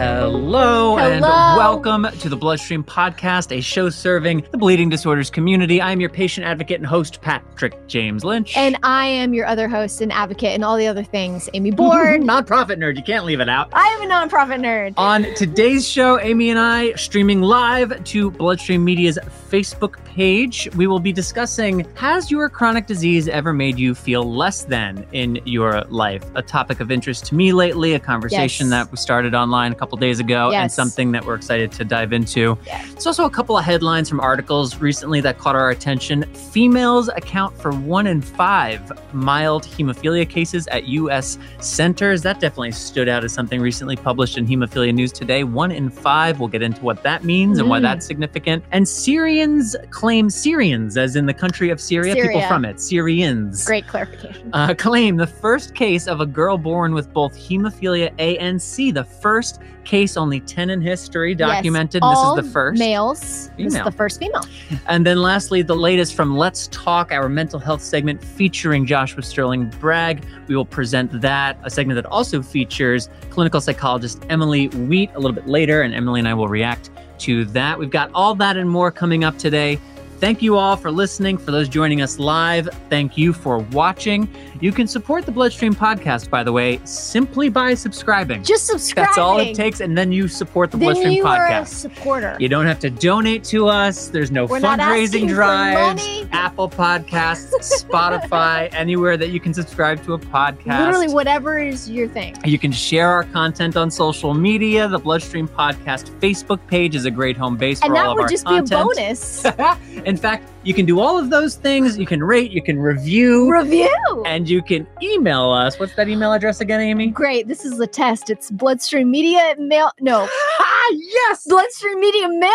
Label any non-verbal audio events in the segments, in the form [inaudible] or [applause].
Hello, and welcome to the Bloodstream Podcast, a show serving the bleeding disorders community. I'm your patient advocate and host, Patrick James Lynch. And I am your other host and advocate and all the other things, Amy [laughs] Board. nonprofit nerd, you can't leave it out. I am a nonprofit nerd. On today's show, Amy and I streaming live to Bloodstream Media's Facebook page. We will be discussing Has your chronic disease ever made you feel less than in your life? A topic of interest to me lately, a conversation Yes. that we started online a couple days ago, and something that we're excited to dive into. Yes. There's also a couple of headlines from articles recently that caught our attention. Females account for one in five mild hemophilia cases at U.S. centers. That definitely stood out as something recently published in Hemophilia News Today. One in five. We'll get into what that means and why Mm. that's significant. And Syrians claim Syrians, as in the country of Syria, people from it, Syrians. Great clarification. Uh, claim the first case of a girl born with both hemophilia A and C, the first case, only 10 in history documented. All this is the first. males. This is the first female. [laughs] And then lastly, the latest from Let's Talk, our mental health segment featuring Joshua Sterling Bragg. We will present that, a segment that also features clinical psychologist Emily Wheat a little bit later, and Emily and I will react to that. We've got all that and more coming up today. Thank you all for listening. For those joining us live, thank you for watching. You can support the Bloodstream podcast, by the way, simply by subscribing. Just subscribing. That's all it takes, and then you support the Then Bloodstream you are a podcast. supporter. You don't have to donate to us. There's no We're fundraising drives. Apple Podcasts, Spotify, [laughs] anywhere that you can subscribe to a podcast. Literally, whatever is your thing. You can share our content on social media. The Bloodstream Podcast Facebook page is a great home base for And all that of would our just content. be a bonus. [laughs] In fact, you can do all of those things. You can rate, you can review, Review. and you can email us. What's that email address again, Amy? Great. This is a test. It's Bloodstream Media mail. No. [laughs] ah, yes. Bloodstream Media mailbag?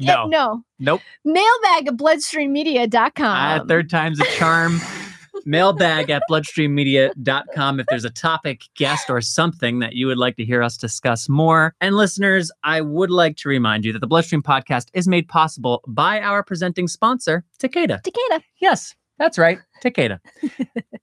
No. At, no. Nope. Mailbag at bloodstreammedia.com. Ah, third time's a charm. [laughs] Mailbag at bloodstreammedia.com if there's a topic, guest, or something that you would like to hear us discuss more. And listeners, I would like to remind you that the Bloodstream podcast is made possible by our presenting sponsor, Takeda. Takeda. Yes, that's right, Takeda.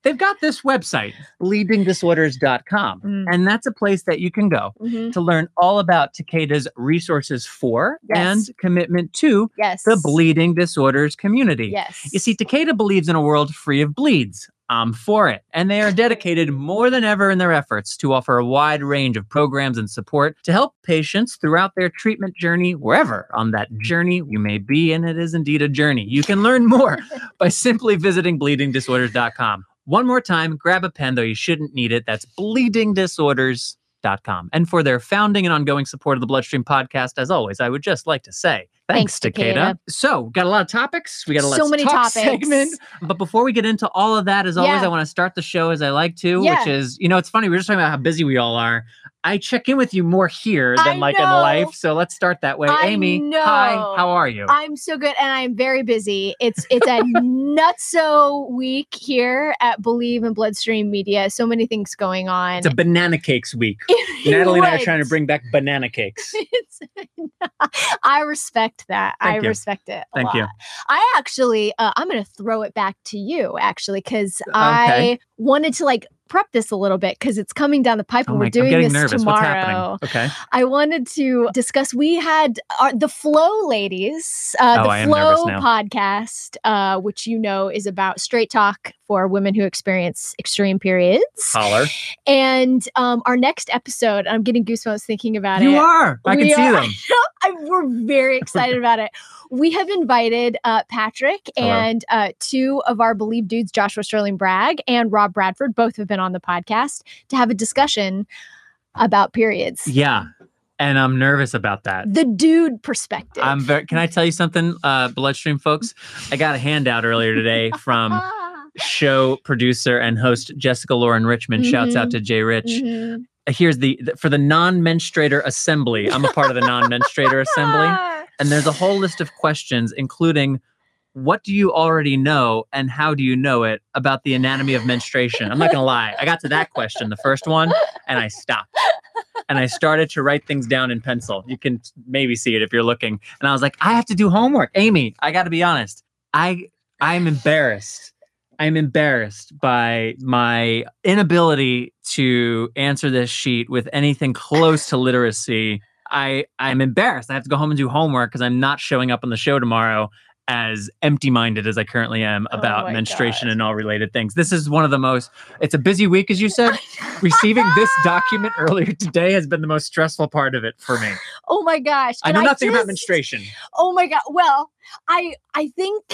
They've got this website, bleedingdisorders.com, Mm. and that's a place that you can go Mhm. to learn all about Takeda's resources for Yes. and commitment to Yes. the bleeding disorders community. Yes. You see, Takeda believes in a world free of bleeds. I'm for it. And they are dedicated more than ever in their efforts to offer a wide range of programs and support to help patients throughout their treatment journey, wherever on that journey you may be. And it is indeed a journey. You can learn more [laughs] by simply visiting bleedingdisorders.com. One more time, grab a pen, though you shouldn't need it. That's bleedingdisorders.com. And for their founding and ongoing support of the Bloodstream podcast, as always, I would just like to say thanks, Thanks, Takeda. Takeda. So, got a lot of topics. We got a lot So let's many talk [laughs] topics. segment. But before we get into all of that, as always, Yeah. I want to start the show as I like to, Yeah. which is, you know, it's funny. We are just talking about how busy we all are. I check in with you more here than I like in life. So let's start that way. I Amy, know. hi, how are you? I'm so good and I'm very busy. It's it's a [laughs] nutso week here at Believe in Bloodstream Media. So many things going on. it's a banana cakes week. It [laughs] Natalie and I are trying to bring back banana cakes. I respect that. I you. respect it. Thank you. I actually, uh, I'm going to throw it back to you, actually, because I wanted to like prep this a little bit because it's coming down the pipe Oh and we're doing this nervous. tomorrow. Okay. I wanted to discuss. We had our, the Flow Ladies, uh, Oh, the I Flow podcast, uh, which you know is about straight talk for women who experience extreme periods. Holler. And um, our next episode, I'm getting goosebumps thinking about You it. You are. I can We see are- them. [laughs] I, we're very excited about it. We have invited uh, Patrick Hello. and uh, two of our Believe dudes, Joshua Sterling Bragg and Rob Bradford, both have been on the podcast to have a discussion about periods. Yeah. And I'm nervous about that. The dude perspective. I'm very, can I tell you something, uh, Bloodstream folks? I got a handout earlier today from [laughs] show producer and host Jessica Lauren Richmond. Shouts out to Jay Rich. mhm. Here's the, the- for the non-menstruator assembly. I'm a part of the non-menstruator [laughs] assembly, and there's a whole list of questions, including what do you already know and how do you know it about the anatomy of menstruation? I'm not gonna lie, I got to that question, the first one, and I stopped. And I started to write things down in pencil. You can maybe see it if you're looking. And I was like, I have to do homework. Amy, I got to be honest. I I'm embarrassed I'm embarrassed by my inability to answer this sheet with anything close to literacy. I I'm embarrassed. I have to go home and do homework because I'm not showing up on the show tomorrow as empty-minded as I currently am Oh about my menstruation God. and all related things. This is one of the most it's a busy week as you [laughs] said. Receiving this [laughs] document earlier today has been the most stressful part of it for me. oh my gosh. I And know nothing about just- menstruation. Oh my god. Well, I I think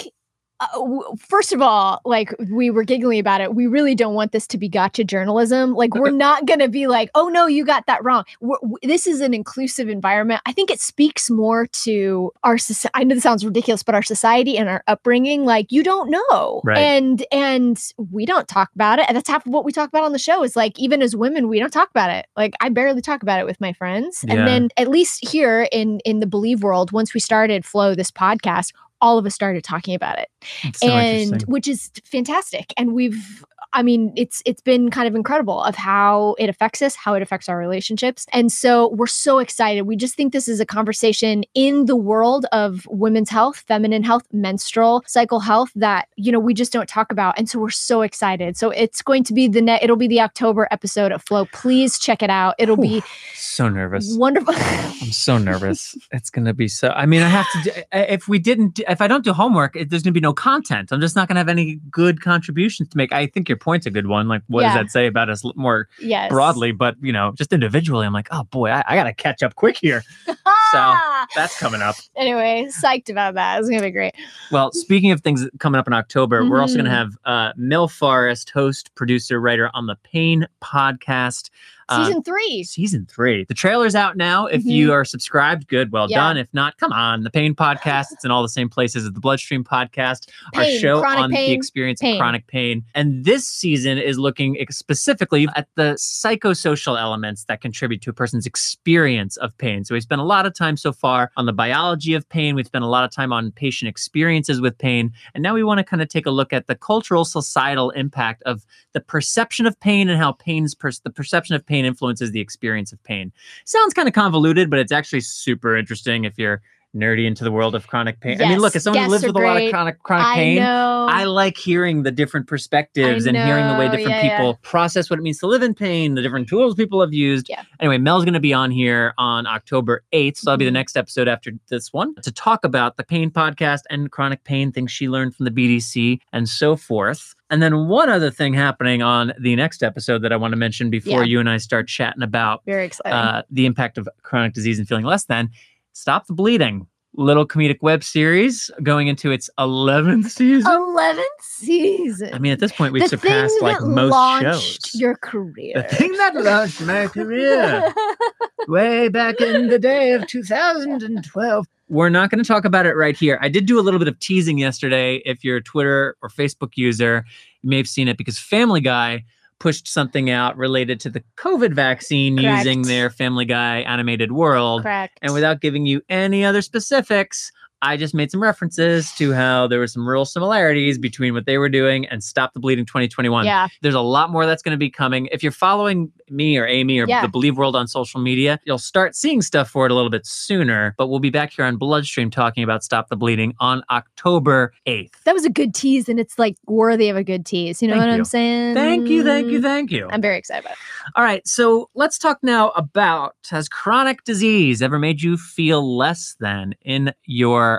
uh, first of all, like we were giggling about it, we really don't want this to be gotcha journalism. Like we're not going to be like, "Oh no, you got that wrong." We're, w- this is an inclusive environment. I think it speaks more to our society. I know this sounds ridiculous, but our society and our upbringing, like you don't know. Right. And and we don't talk about it. And that's half of what we talk about on the show is like even as women, we don't talk about it. Like I barely talk about it with my friends. Yeah. And then at least here in in the believe world, once we started Flow this podcast, all of us started talking about it. So and which is fantastic. And we've i mean it's it's been kind of incredible of how it affects us how it affects our relationships. And so we're so excited. We just think this is a conversation in the world of women's health feminine health menstrual cycle health that you know we just don't talk about. And so we're so excited. So it's going to be the net it'll be the october episode of flow. Please check it out. It'll be So nervous. wonderful. I'm so nervous. [laughs] it's gonna be so. I mean, I have to. Do, if we didn't, if I don't do homework, it, there's gonna be no content. I'm just not gonna have any good contributions to make. I think your point's a good one. Like, what Yeah. does that say about us more yes broadly? But you know, just individually, I'm like, oh boy, I, I gotta catch up quick here. [laughs] so That's coming up. anyway psyched about that it's gonna be great Well, speaking of things coming up in October, we're also going to Mhm. have uh, Mel Forrest, host, producer, writer on the Pain podcast. Uh, season three season three. The trailer's out now. If you are subscribed, good, well Mm-hmm. Yeah. done. If not, come on. The Pain Podcast. It's in [laughs] all the same places as the Bloodstream Podcast. our show on the experience pain. of chronic pain. And this season is looking specifically at the psychosocial elements that contribute to a person's experience of pain. So we spent a lot of time so far on the biology of pain. We've spent a lot of time on patient experiences with pain. And now we want to kind of take a look at the cultural societal impact of the perception of pain and how pain's per- the perception of pain influences the experience of pain. Sounds kind of convoluted, but it's actually super interesting if you're nerdy into the world of chronic pain. I mean, look, Yes, as someone who lives with a lot of chronic chronic I pain, know. I like hearing the different perspectives and hearing the way different yeah, yeah. people process what it means to live in pain, the different tools people have used. Yeah. Anyway, Mel's going to be on here on October 8th. So that'll be the Mhm. next episode after this one to talk about the pain podcast and chronic pain, things she learned from the BDC and so forth. And then one other thing happening on the next episode that I want to mention before Yeah. you and I start chatting about Very exciting. uh, the impact of chronic disease and feeling less than. Stop the bleeding. Little comedic web series going into its 11th season. 11th season. I mean, at this point, we've the surpassed like most launched shows. your career. the thing that launched my career [laughs] way back in the day of 2012. We're not going to talk about it right here. I did do a little bit of teasing yesterday. If you're a Twitter or Facebook user, you may have seen it because Family Guy pushed something out related to the COVID vaccine Correct. using their Family Guy animated world. Correct. And without giving you any other specifics, I just made some references to how there were some real similarities between what they were doing and Stop the Bleeding 2021. yeah, There's a lot more that's going to be coming. If you're following me or Amy or Yeah. the Believe World on social media, you'll start seeing stuff for it a little bit sooner. But we'll be back here on Bloodstream talking about Stop the Bleeding on October 8th. that was a good tease, and it's like worthy of a good tease. You know Thank what you. I'm saying? Thank you, thank you, thank you. I'm very excited about it. All right, so let's talk now about has chronic disease ever made you feel less than in your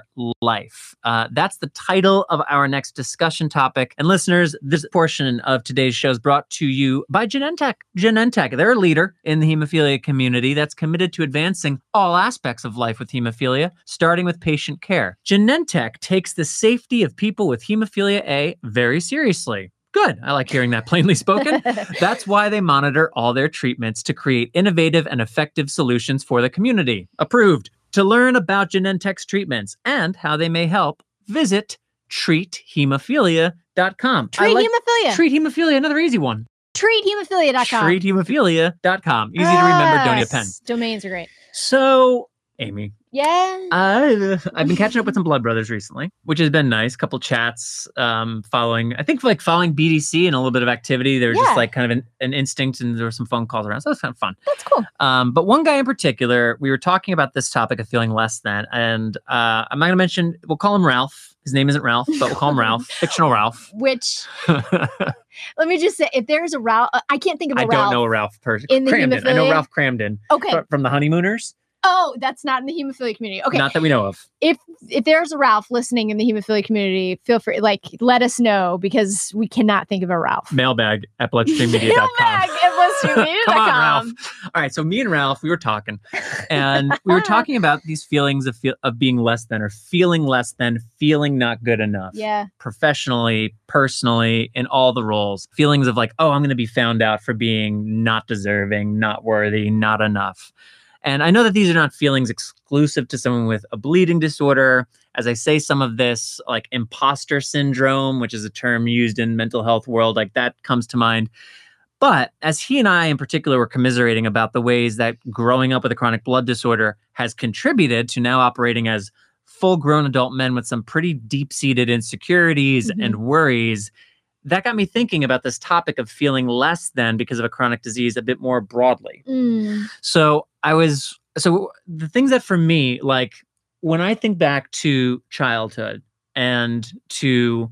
life? Uh, that's the title of our next discussion topic. And listeners, this portion of today's show is brought to you by Genentech. Genentech, they're a leader in the hemophilia community that's committed to advancing all aspects of life with hemophilia, starting with patient care. Genentech takes the safety of people with hemophilia A very seriously. Good. I like hearing that plainly spoken. [laughs] That's why they monitor all their treatments to create innovative and effective solutions for the community. Approved. To learn about Genentech's treatments and how they may help, visit treathemophilia.com. Treat like hemophilia. Treat hemophilia, another easy one. Treathemophilia.com. Treathemophilia.com. Easy to remember, don't need a pen. Domains are great. So, Amy, Yeah. I've, I've been catching up with some Blood Brothers recently, which has been nice. Couple chats, um, following, I think like following BDC and a little bit of activity. There was Yeah. just like kind of an, an instinct and there were some phone calls around. So it was kind of fun. That's cool. Um, but one guy in particular, we were talking about this topic of feeling less than, and uh, I'm not going to mention, we'll call him Ralph. His name isn't Ralph, but we'll call him [laughs] Ralph, fictional Ralph. Which [laughs] let me just say, if there's a Ralph, I can't think of a I Ralph. don't know a Ralph person. in the Kramden. I know? Ralph Kramden Okay. from the Honeymooners. Oh, that's not in the hemophilia community. Okay. Not that we know of. if if there's a Ralph listening in the hemophilia community, feel free like let us know because we cannot think of a Ralph. Mailbag at bloodstreammedia.com. [laughs] Mailbag at Come on, Ralph. All right, so me and Ralph, we were talking, and we were [laughs] talking about these feelings of feel, of being less than, or feeling less than, feeling not good enough, Yeah. professionally, personally, in all the roles. Feelings of like, oh, I'm going to be found out for being not deserving, not worthy, not enough. And I know that these are not feelings exclusive to someone with a bleeding disorder. As I say, some of this, like imposter syndrome, which is a term used in mental health world, like that comes to mind. But as he and I, in particular, were commiserating about the ways that growing up with a chronic blood disorder has contributed to now operating as full grown adult men with some pretty deep seated insecurities Mhm. and worries, that got me thinking about this topic of feeling less than because of a chronic disease a bit more broadly. Mm. So I was, so the things that for me, like when I think back to childhood and to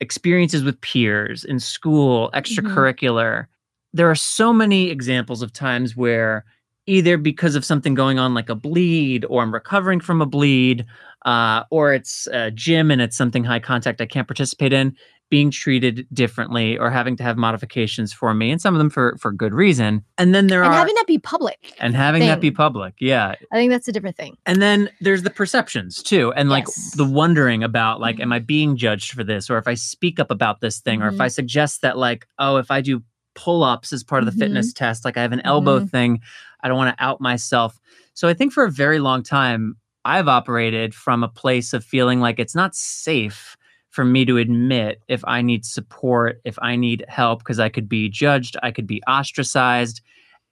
experiences with peers in school, extracurricular, there are so many examples of times where either because of something going on like a bleed or I'm recovering from a bleed, uh, or it's a gym and it's something high contact I can't participate in, being treated differently or having to have modifications for me, and some of them for for good reason. And then there And are having that be public. and having that be public, yeah. I think that's a different thing. And then there's the perceptions too, and like Yes. the wondering about like, Mhm. am I being judged for this, or if I speak up about this thing, or if. I suggest that like, oh, if I do pull ups as part of the Mhm. fitness test, like I have an elbow Mhm. thing, I don't want to out myself. So I think for a very long time, I've operated from a place of feeling like it's not safe for me to admit if I need support, if I need help, because I could be judged, I could be ostracized.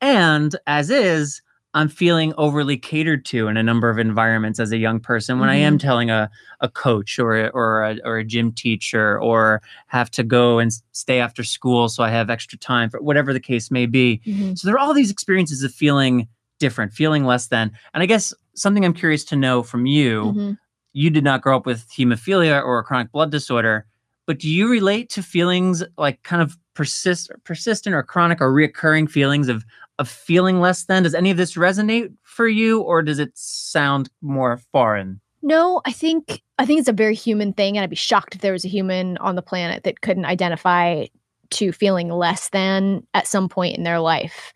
And as is, I'm feeling overly catered to in a number of environments as a young person when I am telling a, a coach or a, or a, or a gym teacher or have to go and stay after school so I have extra time for whatever the case may be. Mhm. So there are all these experiences of feeling different, feeling less than. And I guess something I'm curious to know from you Mhm. You did not grow up with hemophilia or a chronic blood disorder, but do you relate to feelings like kind of persist persistent or chronic or reoccurring feelings of of feeling less than? Does any of this resonate for you or does it sound more foreign? No, I think I think it's a very human thing, and I'd be shocked if there was a human on the planet that couldn't identify to feeling less than at some point in their life.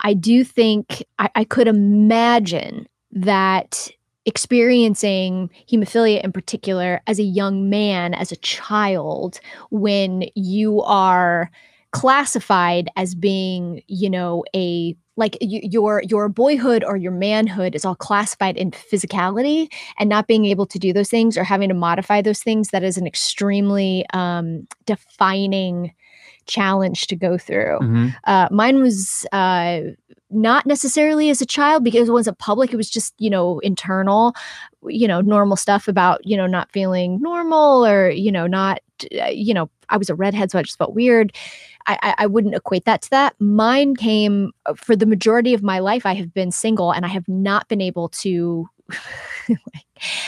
I do think I, I could imagine that experiencing hemophilia in particular as a young man, as a child, when you are classified as being, you know, a like y- your your boyhood or your manhood is all classified in physicality and not being able to do those things or having to modify those things that is an extremely um, defining challenge to go through Mhm. uh, mine was uh, not necessarily as a child because it wasn't public it was just you know internal you know normal stuff about you know not feeling normal or you know not uh, you know i was a redhead so i just felt weird I, I I wouldn't equate that to that. Mine came uh, for the majority of my life. I have been single and I have not been able to [laughs] like,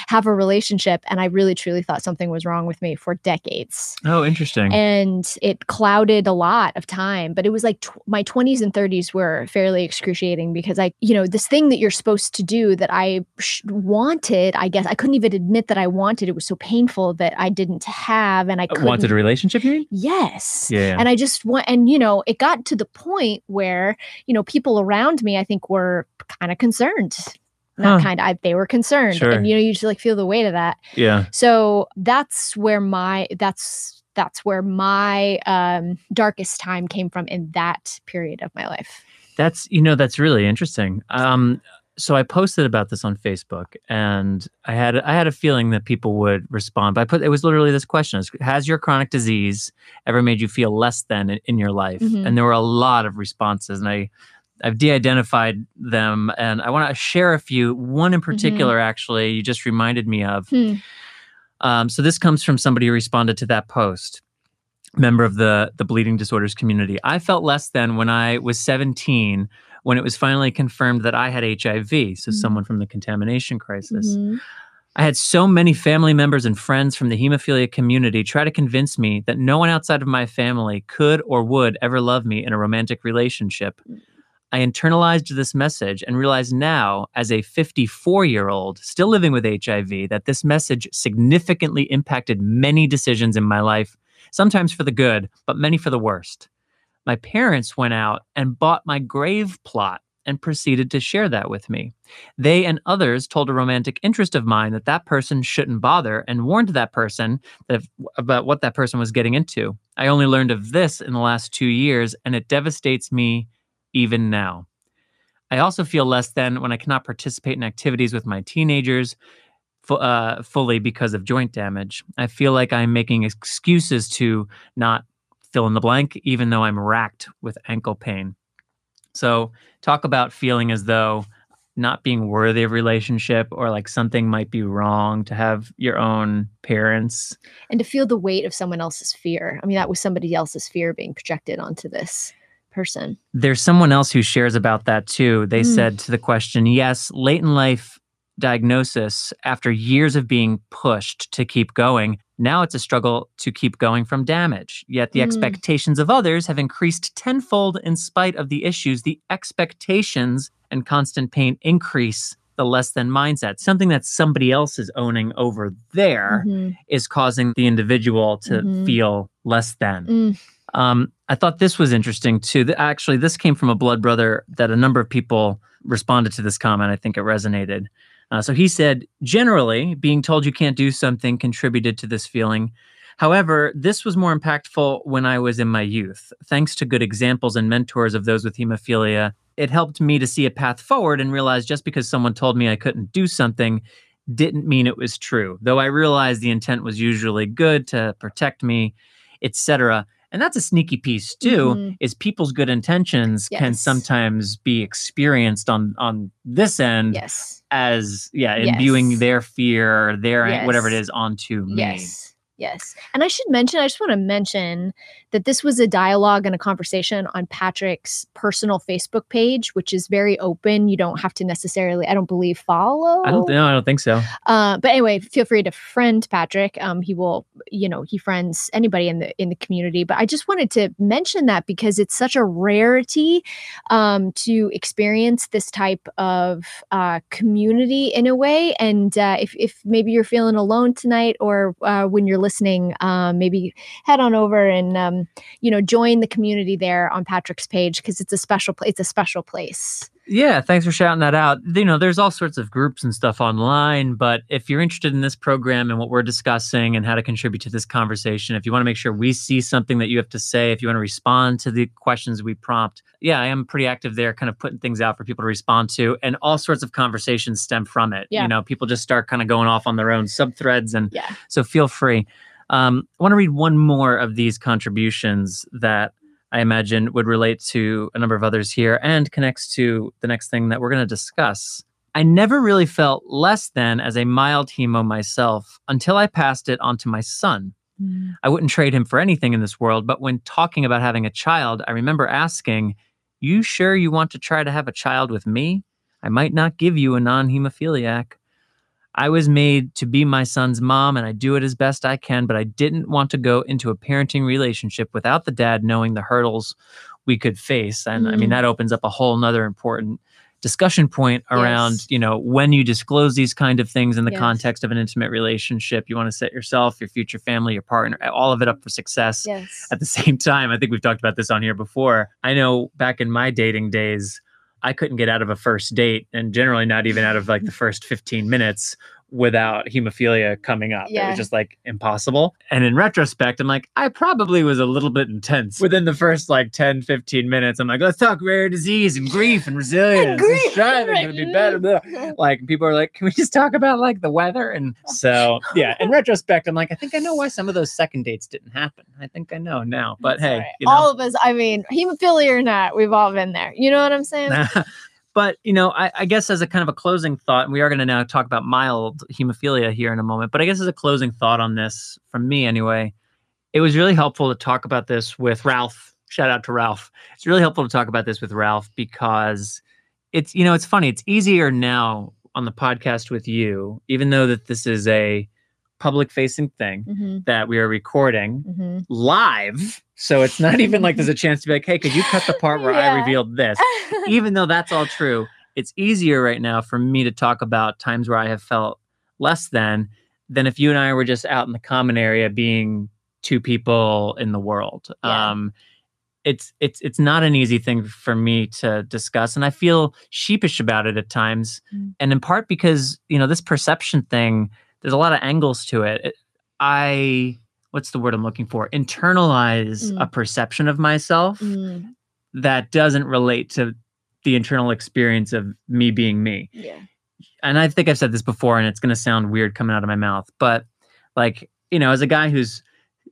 have a relationship. And I really truly thought something was wrong with me for decades Oh, interesting. and it clouded a lot of time but it was like tw- my 20s and 30s were fairly excruciating because i you know this thing that you're supposed to do that i sh- wanted i guess i couldn't even admit that i wanted it was so painful that i didn't have and i Uh, couldn't Wanted a relationship, you mean? yes Yeah. and i just want and you know it got to the point where you know people around me i think were kind of concerned not Huh. kind of they were concerned Sure. and you know you just like feel the weight of that yeah. so that's where my that's that's where my um darkest time came from in that period of my life That's you know that's really interesting. Um, so I posted about this on Facebook, and I had I had a feeling that people would respond. But I put it was literally this question: Has your chronic disease ever made you feel less than in, in your life? Mhm. And there were a lot of responses, and I I've de-identified them, and I want to share a few. One in particular, actually, you just reminded me of. Hmm. Um, so this comes from somebody who responded to that post, member of the the bleeding disorders community. I felt less than when I was 17 when it was finally confirmed that I had HIV. So Mhm. someone from the contamination crisis. Mhm. I had so many family members and friends from the hemophilia community try to convince me that no one outside of my family could or would ever love me in a romantic relationship. I internalized this message and realize now, as a 54 year old still living with HIV, that this message significantly impacted many decisions in my life, sometimes for the good, but many for the worst. My parents went out and bought my grave plot and proceeded to share that with me. They and others told a romantic interest of mine that that person shouldn't bother and warned that person that, about what that person was getting into. I only learned of this in the last two years, and it devastates me even now. I also feel less than when I cannot participate in activities with my teenagers uh, fully because of joint damage. I feel like I'm making excuses to not fill in the blank, even though I'm racked with ankle pain. So, talk about feeling as though not being worthy of relationship or like something might be wrong to have your own parents and to feel the weight of someone else's fear. I mean, that was somebody else's fear being projected onto this person. There's someone else who shares about that too. They mm. said to the question, yes, late in life diagnosis after years of being pushed to keep going now it's a struggle to keep going from damage. Yet the mm. expectations of others have increased tenfold in spite of the issues. The expectations and constant pain increase the less than mindset. Something that somebody else is owning over there mm-hmm. is causing the individual to mm-hmm. feel less than. Mm. Um, I thought this was interesting too. Actually, this came from a blood brother that a number of people responded to this comment. I think it resonated. Uh, so he said, generally, being told you can't do something contributed to this feeling. However, this was more impactful when I was in my youth. Thanks to good examples and mentors of those with hemophilia, it helped me to see a path forward and realize just because someone told me I couldn't do something didn't mean it was true. Though I realized the intent was usually good to protect me, etc and that's a sneaky piece too mm-hmm. is people's good intentions yes. can sometimes be experienced on on this end yes. as yeah imbuing their fear their yes. whatever it is onto me yes Yes. And I should mention, I just want to mention that this was a dialogue and a conversation on Patrick's personal Facebook page, which is very open. You don't have to necessarily, I don't believe, follow. I don't know. I don't think so. Uh, but anyway, feel free to friend Patrick. Um, he will, you know, he friends anybody in the in the community. But I just wanted to mention that because it's such a rarity um, to experience this type of uh, community in a way. And uh, if, if maybe you're feeling alone tonight or uh, when you're listening, um, maybe head on over and um, you know join the community there on Patrick's page because it's a special place. It's a special place. Yeah, thanks for shouting that out. You know, there's all sorts of groups and stuff online, but if you're interested in this program and what we're discussing and how to contribute to this conversation, if you want to make sure we see something that you have to say, if you want to respond to the questions we prompt, yeah, I am pretty active there, kind of putting things out for people to respond to, and all sorts of conversations stem from it. Yeah. You know, people just start kind of going off on their own sub threads, and yeah. so feel free. Um, I want to read one more of these contributions that I imagine would relate to a number of others here and connects to the next thing that we're going to discuss. I never really felt less than as a mild hemo myself until I passed it on to my son. Mm. I wouldn't trade him for anything in this world, but when talking about having a child, I remember asking, You sure you want to try to have a child with me? I might not give you a non hemophiliac. I was made to be my son's mom and I do it as best I can, but I didn't want to go into a parenting relationship without the dad knowing the hurdles we could face. And mm. I mean, mm. that opens up a whole nother important discussion point around, yes. you know, when you disclose these kind of things in the yes. context of an intimate relationship, you want to set yourself, your future family, your partner, all of it up for success. Yes. At the [laughs] same time, I think we've talked about this on here before. I know back in my dating days, I couldn't get out of a first date and generally not even out of like the first 15 minutes without hemophilia coming up. Yeah. It was just like impossible. And in retrospect, I'm like, I probably was a little bit intense within the first like 10, 15 minutes. I'm like, let's talk rare disease and grief and resilience. and grief. striving right. to be better. Like people are like, can we just talk about like the weather? And so, [laughs] yeah, in retrospect, I'm like, I think I know why some of those second dates didn't happen. I think I know now. But That's hey, right. you know. all of us, I mean, hemophilia or not, we've all been there. You know what I'm saying? [laughs] But you know, I, I, guess as a kind of a closing thought, and we are going to now talk about mild hemophilia here in a moment. But I guess as a closing thought on this, from me anyway, it was really helpful to talk about this with Ralph. Shout out to Ralph. It's really helpful to talk about this with Ralph because it's you know it's funny. It's easier now on the podcast with you, even though that this is a public facing thing hmm that we are recording hmm live. So it's not even like there's a chance to be like, hey, could you cut the part where I revealed this? [laughs] even though that's all true, it's easier right now for me to talk about times where I have felt less than than if you and I were just out in the common area being two people in the world. Yeah. Um it's it's it's not an easy thing for me to discuss and I feel sheepish about it at times Mm. and in part because, you know, this perception thing there's a lot of angles to it. It- I what's the word I'm looking for? Internalize Mm. a perception of myself Mm, that doesn't relate to the internal experience of me being me. yeah. And I think I've said this before and it's going to sound weird coming out of my mouth, but like, you know, as a guy who's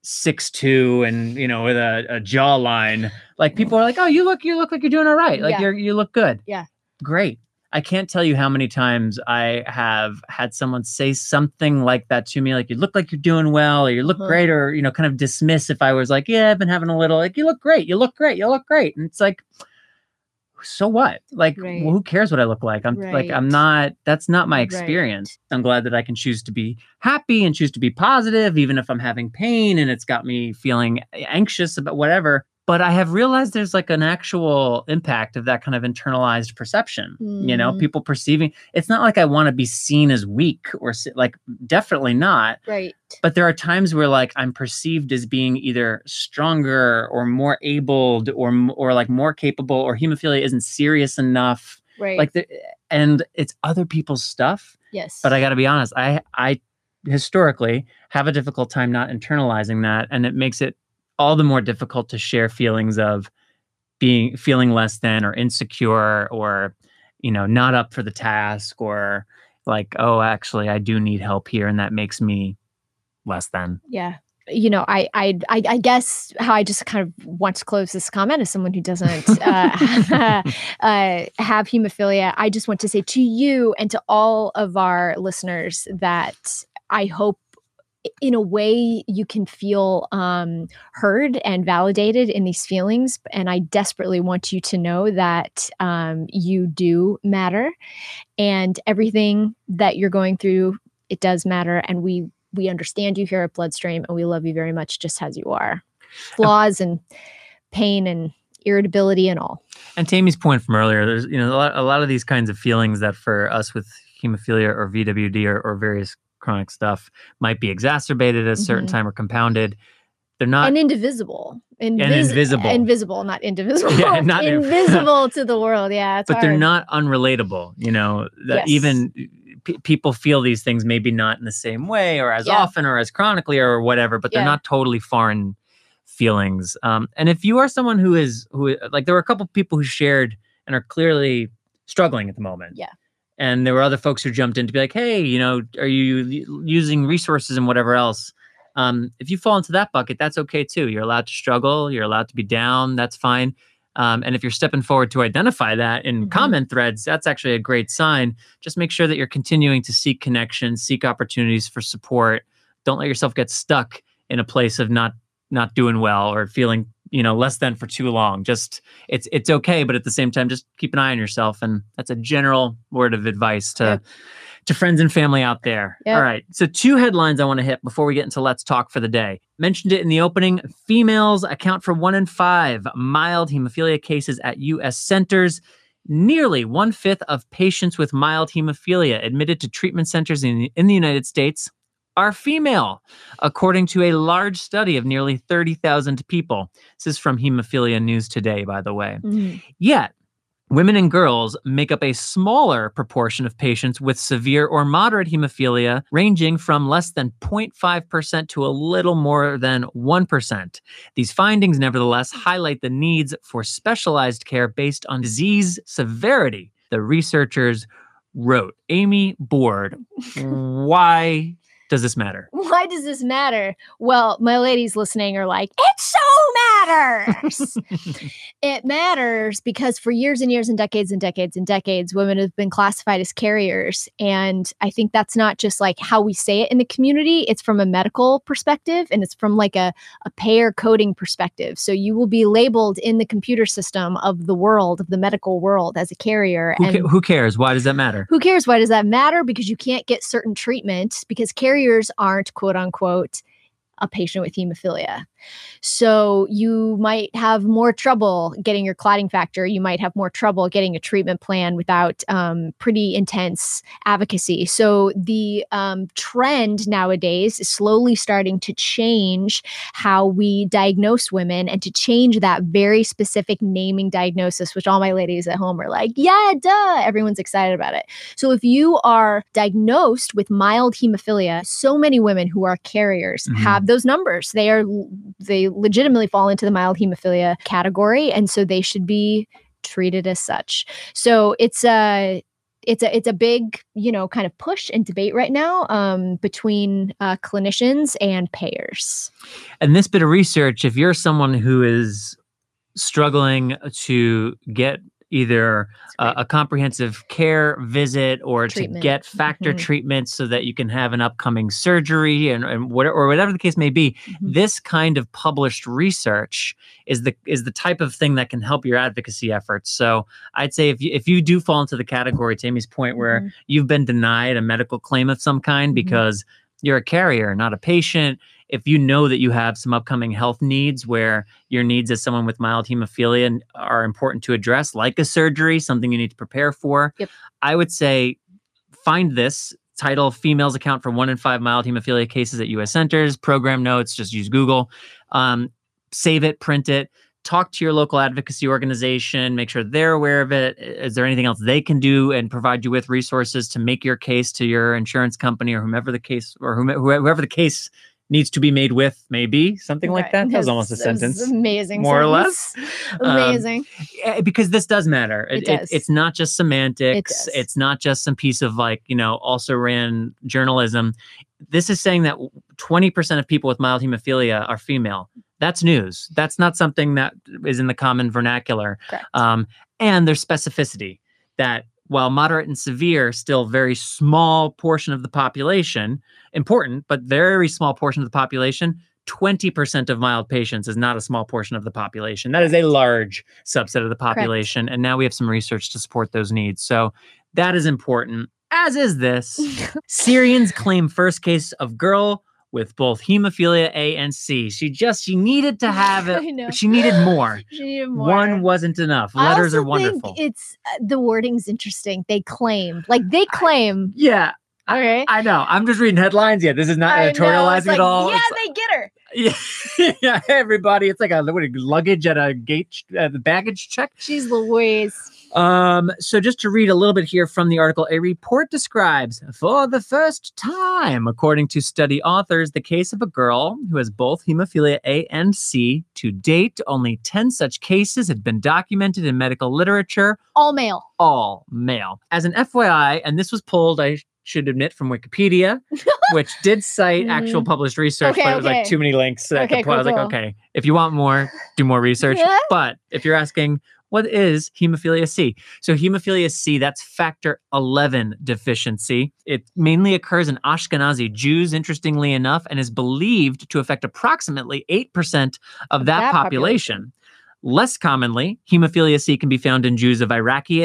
six two and, you know, with a, a jawline, like people are like, "Oh, you look you look like you're doing all right. Like Yeah. you're you look good." Yeah. Great. I can't tell you how many times I have had someone say something like that to me, like you look like you're doing well, or you look Uh-huh. great, or you know, kind of dismiss if I was like, yeah, I've been having a little, like you look great, you look great, you look great, and it's like, so what? Like, Right. well, who cares what I look like? I'm like, I'm not. That's not my Right. experience. I'm glad that I can choose to be happy and choose to be positive, even if I'm having pain and it's got me feeling anxious about whatever. But I have realized there's like an actual impact of that kind of internalized perception. You know, Mhm. people perceiving it's not like I want to be seen as weak or like definitely not. Right. But there are times where like I'm perceived as being either stronger or more abled or or like more capable or hemophilia isn't serious enough. Right. Like the, and it's other people's stuff. yes. But I got to be honest, I I historically have a difficult time not internalizing that and it makes it all the more difficult to share feelings of being feeling less than or insecure or you know not up for the task or like oh actually I do need help here and that makes me less than. yeah you know I, I i i guess how i just kind of want to close this comment as someone who doesn't [laughs] uh, [laughs] uh, have hemophilia i just want to say to you and to all of our listeners that i hope in a way you can feel um, heard and validated in these feelings and i desperately want you to know that um, you do matter and everything that you're going through it does matter and we we understand you here at bloodstream and we love you very much just as you are. Flaws and pain and irritability and all. And Tammy's point from earlier, there's you know a lot, a lot of these kinds of feelings that for us with hemophilia or VWD or, or various chronic stuff might be exacerbated at a certain Mhm. time or compounded. They're not and indivisible Invis- invisible. invisible not indivisible [laughs] Yeah, not [laughs] in- invisible to the world yeah it's but they're not unrelatable you know that Yes. even p- people feel these things maybe not in the same way or as Yeah. often or as chronically or whatever but they're Yeah. not totally foreign feelings um, and if you are someone who is who like there were a couple people who shared and are clearly struggling at the moment Yeah. And there were other folks who jumped in to be like hey you know are you using resources and whatever else um, if you fall into that bucket that's okay too you're allowed to struggle you're allowed to be down that's fine um, and if you're stepping forward to identify that in Mhm. comment threads, that's actually a great sign. Just make sure that you're continuing to seek connection, seek opportunities for support. Don't let yourself get stuck in a place of not not doing well or feeling you know less than for too long. Just it's it's okay, but at the same time, just keep an eye on yourself. And that's a general word of advice to. Yep. To friends and family out there. Yep. All right. So, two headlines I want to hit before we get into Let's Talk for the day. Mentioned it in the opening. Females account for one in five mild hemophilia cases at U.S. centers. Nearly one fifth of patients with mild hemophilia admitted to treatment centers in, in the United States are female, according to a large study of nearly 30,000 people. This is from Hemophilia News Today, by the way. Mhm. Yet, women and girls make up a smaller proportion of patients with severe or moderate hemophilia, ranging from less than 0.5% to a little more than 1%. These findings, nevertheless, highlight the needs for specialized care based on disease severity. The researchers wrote, Amy Board, [laughs] why does this matter? why does this matter well my ladies listening are like it so matters. [laughs] it matters because for years and years and decades and decades and decades, women have been classified as carriers. And I think that's not just like how we say it in the community, it's from a medical perspective and it's from like a, a payer coding perspective. So you will be labeled in the computer system of the world, of the medical world as a carrier. Who, and ca- who cares? Why does that matter? who cares? Why does that matter? Because you can't get certain treatment because carriers aren't quote unquote a patient with hemophilia. So you might have more trouble getting your clotting factor. You might have more trouble getting a treatment plan without um, pretty intense advocacy. So the um, trend nowadays is slowly starting to change how we diagnose women and to change that very specific naming diagnosis, which all my ladies at home are like, yeah, duh. Everyone's excited about it. So if you are diagnosed with mild hemophilia, so many women who are carriers Mhm. have those numbers. They are they legitimately fall into the mild hemophilia category, and so they should be treated as such. So it's a it's a it's a big you know kind of push and debate right now um, between uh, clinicians and payers. And this bit of research, if you're someone who is struggling to get either a, a comprehensive care visit or Treatment. to get factor Mhm. treatment so that you can have an upcoming surgery and, and whatever, or whatever the case may be Mhm. this kind of published research is the is the type of thing that can help your advocacy efforts so i'd say if you if you do fall into the category to amy's point where Mhm. you've been denied a medical claim of some kind Mhm. because you're a carrier not a patient if you know that you have some upcoming health needs where your needs as someone with mild hemophilia are important to address, like a surgery, something you need to prepare for, Yep. I would say find this title Females Account for One in Five Mild Hemophilia Cases at US Centers, program notes, just use Google, um, save it, print it. Talk to your local advocacy organization, make sure they're aware of it. Is there anything else they can do and provide you with resources to make your case to your insurance company or whomever the case or whom- whoever the case needs to be made with, maybe something like that. That was That's- almost a sentence, amazing, more or less. [laughs] Um, Amazing. eh, because this does matter. It does. it's not just semantics. does. It's not just some piece of like you know also ran journalism. This is saying that twenty percent of people with mild hemophilia are female. That's news. That's not something that is in the common vernacular. Um, and there's specificity that while moderate and severe, still very small portion of the population, important, but very small portion of the population. 20% of mild patients is not a small portion of the population. That is a large subset of the population. And now we have some research to support those needs. So that is important, as is this. [laughs] Syrians claim first case of girl with both hemophilia A and C. She just, she needed to [laughs] have I it. She needed more. [laughs] She needed more. One wasn't enough. I Letters are wonderful. Think it's uh, the wording's interesting. They claim, like they claim. yeah, Okay. I know. I'm just reading headlines. Yeah, this is not I know, editorializing like, at all. Yeah, It's they get her. Yeah, [laughs] yeah, everybody. It's like a what, luggage at a gate, uh, the baggage check. She's Louise. Um, so just to read a little bit here from the article, a report describes for the first time, according to study authors, the case of a girl who has both hemophilia A and C. To date, only 10 such cases had been documented in medical literature, All male. all male. As an FYI, and this was pulled, I should admit, from Wikipedia, [laughs] which did cite actual published research, Mm. Okay, but it was like too many links. At Okay, the point. I was like, cool. okay, if you want more, do more research. Yeah. But if you're asking, what is hemophilia C? So hemophilia C, that's factor 11 deficiency. It mainly occurs in Ashkenazi Jews, interestingly enough, and is believed to affect approximately 8% of that, that population. Less commonly, hemophilia C can be found in Jews of Iraqi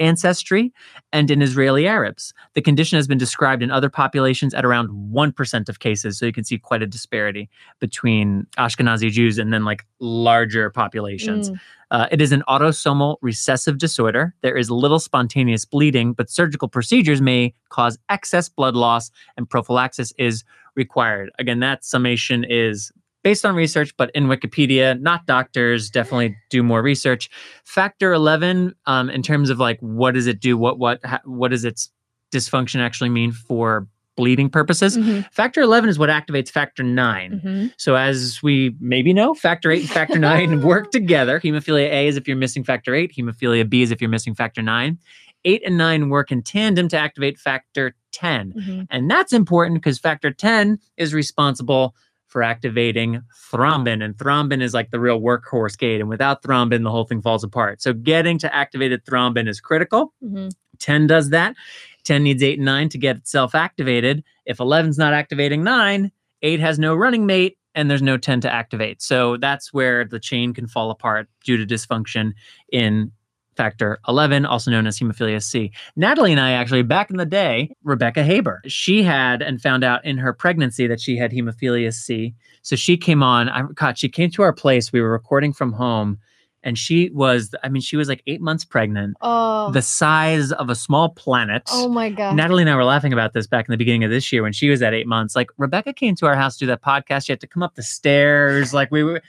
ancestry and in Israeli Arabs. The condition has been described in other populations at around 1% of cases. So you can see quite a disparity between Ashkenazi Jews and then like larger populations. Mm. Uh, it is an autosomal recessive disorder. There is little spontaneous bleeding, but surgical procedures may cause excess blood loss, and prophylaxis is required. Again, that summation is based on research, but in Wikipedia, not doctors. Definitely do more research. Factor eleven, um, in terms of like what does it do? What what ha- what does its dysfunction actually mean for bleeding purposes? Mhm, Factor eleven is what activates factor 9 mhm. so as we maybe know, factor eight and factor nine [laughs] work together. Hemophilia A is if you're missing factor eight. Hemophilia B is if you're missing factor nine. Eight and nine work in tandem to activate factor 10. Mhm. And that's important because factor 10 is responsible for activating thrombin. And thrombin is like the real workhorse gate. And without thrombin, the whole thing falls apart. So getting to activated thrombin is critical. Mhm. 10 does that. 10 needs 8 and 9 to get itself activated. If 11's not activating 9, 8 has no running mate and there's no 10 to activate. So that's where the chain can fall apart due to dysfunction in factor 11, also known as hemophilia C. Natalie and I actually, back in the day, Rebecca Haber, she had and found out in her pregnancy that she had hemophilia C. So she came on, I God, she came to our place. We were recording from home and she was, I mean, she was like eight months pregnant, Oh, the size of a small planet. oh my god. Natalie and I were laughing about this back in the beginning of this year when she was at eight months. Like Rebecca came to our house to do that podcast. She had to come up the stairs. Like we were,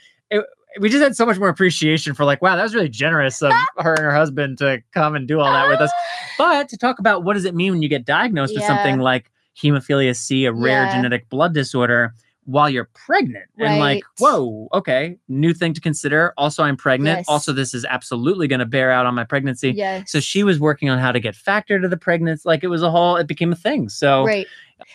we just had so much more appreciation for like, wow, that was really generous of [laughs] her and her husband to come and do all that with us. [laughs] But to talk about what does it mean when you get diagnosed with something like hemophilia C, a rare Yeah. genetic blood disorder, while you're pregnant, and like, whoa, okay, new thing to consider. Also, I'm pregnant. Yes. Also, this is absolutely going to bear out on my pregnancy. Yes. So she was working on how to get factor to the pregnancy. Like it was a whole, it became a thing. So Right.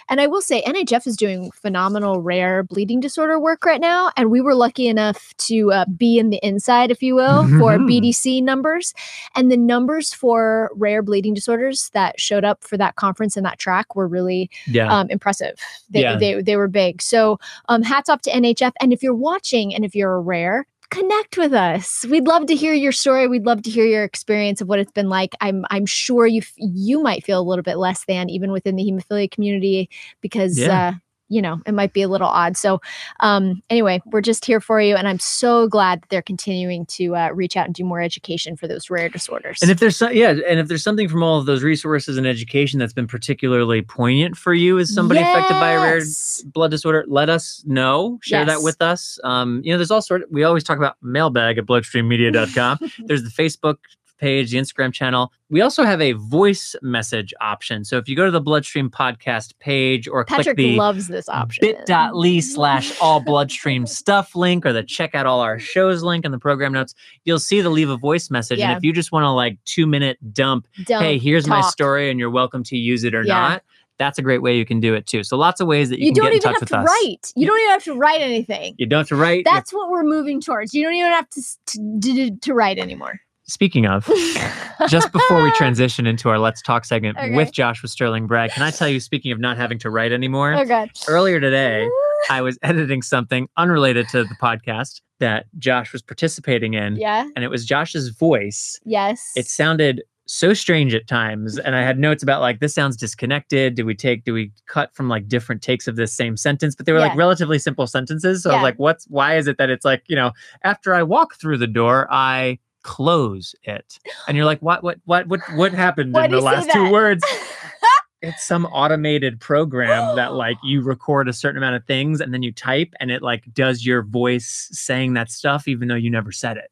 And I will say, NHF is doing phenomenal rare bleeding disorder work right now. And we were lucky enough to uh, be in the inside, if you will, for BDC numbers. And the numbers for rare bleeding disorders that showed up for that conference and that track were really yeah, um, impressive. They, Yeah. they, they were big. So um, hats off to NHF. And if you're watching and if you're a rare, connect with us. We'd love to hear your story. We'd love to hear your experience of what it's been like. I'm I'm sure you f- you might feel a little bit less than even within the hemophilia community because Yeah. uh you know, it might be a little odd. So, um, anyway, we're just here for you, and I'm so glad that they're continuing to uh, reach out and do more education for those rare disorders. and if there's some, yeah, and if there's something from all of those resources and education that's been particularly poignant for you as somebody affected by a rare blood disorder, let us know. Share that with us. Um, you know, there's all sort. We always talk about mailbag at bloodstreammedia.com. [laughs] there's the Facebook page, the Instagram channel. We also have a voice message option. So if you go to the Bloodstream podcast page or click Patrick the loves this option. bit.ly slash all bloodstream [laughs] stuff link or the check out all our shows link in the program notes, you'll see the leave a voice message. Yeah. And if you just want to like two minute dump, Don't hey, here's my story and you're welcome to use it or Yeah. not, that's a great way you can do it too. So lots of ways that you, You can don't get in even touch have with to us. write. You don't even have to write anything. You don't have to write. That's what we're moving towards. You don't even have to to, to, to write anymore. Speaking of, just before we [laughs] transition into our Let's Talk segment Okay. with Joshua Sterling Bragg, can I tell you, speaking of not having to write anymore, oh god. earlier today, [laughs] I was editing something unrelated to the podcast that Josh was participating in. Yeah. And it was Josh's voice. Yes. It sounded so strange at times. And I had notes about like, this sounds disconnected. Do we take, do we cut from like different takes of this same sentence? But they were like relatively simple sentences. So I Yeah. was like, what's, why is it that it's like, you know, after I walk through the door, I close it. And you're like, what, what, what, what, what happened Why in the last two words? [laughs] it's some automated program that [gasps] like you record a certain amount of things and then you type and it like does your voice saying that stuff even though you never said it.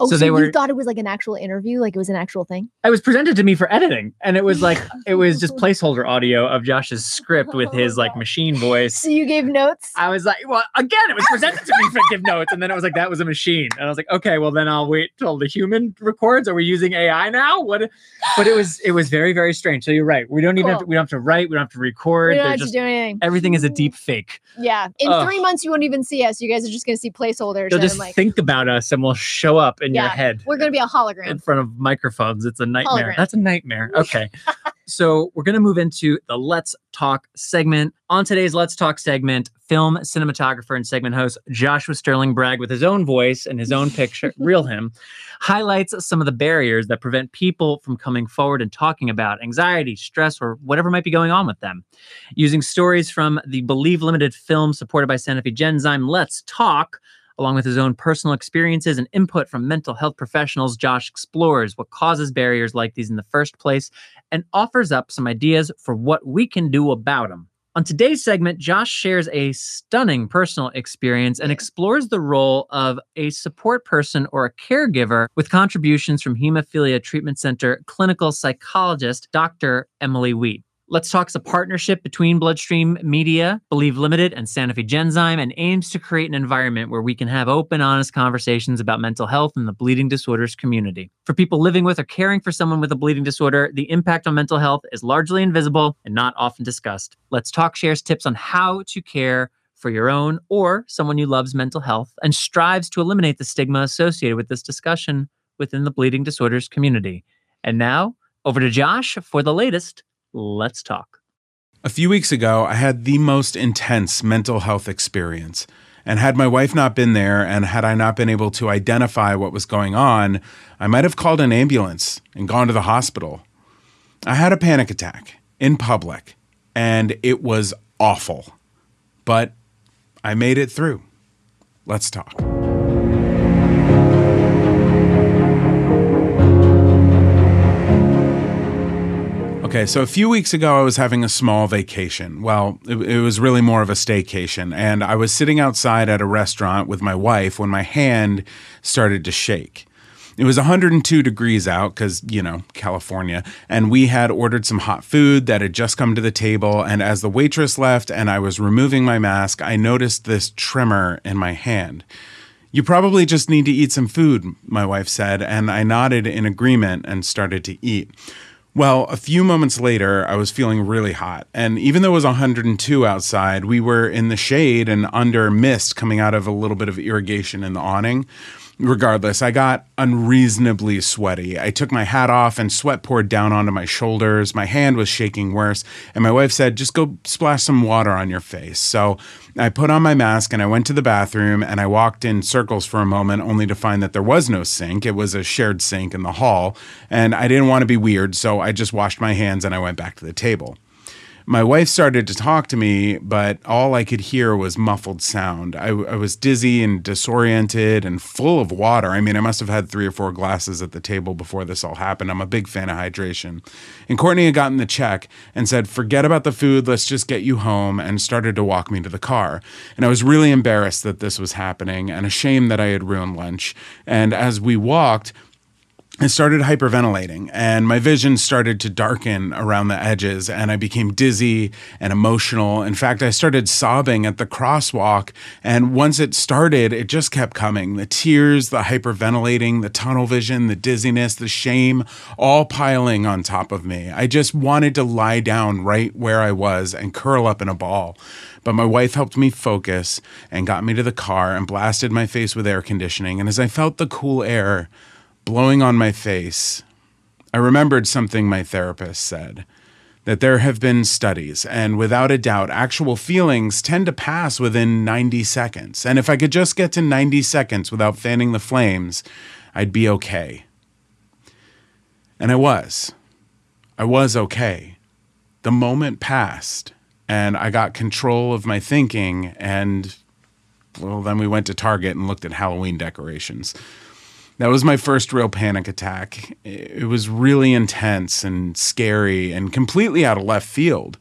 Oh, so so, they you were- thought it was like an actual interview, like it was an actual thing. It was presented to me for editing and it was like [laughs] it was just placeholder audio of Josh's script with his like [laughs] machine voice. So you gave notes. I was like, well, again, it was presented to me for give notes, and then it was like that was a machine, and I was like, okay, well then I'll wait till the human records. Are we using AI now? What? But it was it was very very strange. So you're right. We don't even have to, we don't have to write. We don't have to record. we don't They're have to just do anything. everything is a deep fake. Yeah. In Ugh. three months, you won't even see us. You guys are just going to see placeholders. They'll and just like, think about us, and we'll show up in your Yeah, head. we're going to be a hologram in front of microphones. It's a nightmare. Hologram. That's a nightmare. [laughs] Okay. so we're going to move into the Let's Talk segment. On today's Let's Talk segment, film cinematographer and segment host Joshua Sterling Bragg, with his own voice and his own picture, [laughs] real him, highlights some of the barriers that prevent people from coming forward and talking about anxiety, stress, or whatever might be going on with them. Using stories from the Believe Limited film supported by Santa Sanofi Genzyme, Let's Talk Along with his own personal experiences and input from mental health professionals, Josh explores what causes barriers like these in the first place and offers up some ideas for what we can do about them. On today's segment, Josh shares a stunning personal experience and explores the role of a support person or a caregiver with contributions from Hemophilia Treatment Center clinical psychologist Dr. Emily Wheat. Let's Talk's a partnership between Bloodstream Media, Believe Limited, and Sanofi Genzyme, and aims to create an environment where we can have open, honest conversations about mental health in the bleeding disorders community. For people living with or caring for someone with a bleeding disorder, the impact on mental health is largely invisible and not often discussed. Let's Talk shares tips on how to care for your own or someone you love's mental health and strives to eliminate the stigma associated with this discussion within the bleeding disorders community. And now, over to Josh for the latest. Let's talk. A few weeks ago, I had the most intense mental health experience. And had my wife not been there and had I not been able to identify what was going on, I might have called an ambulance and gone to the hospital. I had a panic attack in public, and it was awful. But I made it through. Let's talk. Okay, so a few weeks ago, I was having a small vacation. Well, it, it, was really more of a staycation. And I was sitting outside at a restaurant with my wife when my hand started to shake. It was 102 degrees out because, you know, California. And we had ordered some hot food that had just come to the table. And as the waitress left and I was removing my mask, I noticed this tremor in my hand. You probably just need to eat some food, my wife said. And I nodded in agreement and started to eat. Well, a few moments later, I was feeling really hot. And even though it was 102 outside, we were in the shade and under mist coming out of a little bit of irrigation in the awning regardless, I got unreasonably sweaty. I took my hat off and sweat poured down onto my shoulders. My hand was shaking worse. And my wife said, just go splash some water on your face. So I put on my mask and I went to the bathroom and I walked in circles for a moment only to find that there was no sink. It was a shared sink in the hall. And I didn't want to be weird. So I just washed my hands and I went back to the table. My wife started to talk to me, but all I could hear was muffled sound. I, I, was dizzy and disoriented and full of water. I mean, I must have had three or four glasses at the table before this all happened. I'm a big fan of hydration. And Courtney had gotten the check and said, Forget about the food, let's just get you home, and started to walk me to the car. And I was really embarrassed that this was happening and ashamed that I had ruined lunch. And as we walked, I started hyperventilating and my vision started to darken around the edges and I became dizzy and emotional. In fact, I started sobbing at the crosswalk. And once it started, it just kept coming the tears, the hyperventilating, the tunnel vision, the dizziness, the shame, all piling on top of me. I just wanted to lie down right where I was and curl up in a ball. But my wife helped me focus and got me to the car and blasted my face with air conditioning. And as I felt the cool air, blowing on my face, I remembered something my therapist said that there have been studies, and without a doubt, actual feelings tend to pass within 90 seconds. And if I could just get to 90 seconds without fanning the flames, I'd be okay. And I was. I was okay. The moment passed, and I got control of my thinking, and well, then we went to Target and looked at Halloween decorations. That was my first real panic attack. It was really intense and scary and completely out of left field.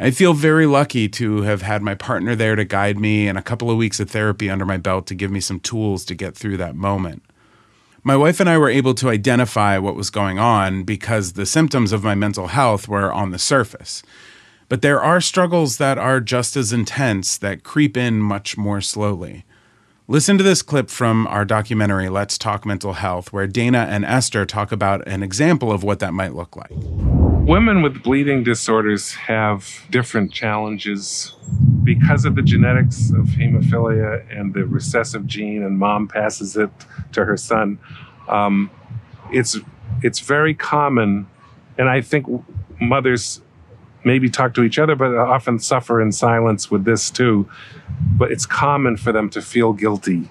I feel very lucky to have had my partner there to guide me and a couple of weeks of therapy under my belt to give me some tools to get through that moment. My wife and I were able to identify what was going on because the symptoms of my mental health were on the surface. But there are struggles that are just as intense that creep in much more slowly. Listen to this clip from our documentary, Let's Talk Mental Health, where Dana and Esther talk about an example of what that might look like. Women with bleeding disorders have different challenges because of the genetics of hemophilia and the recessive gene, and mom passes it to her son. Um, it's it's very common, and I think mothers maybe talk to each other, but often suffer in silence with this too. But it's common for them to feel guilty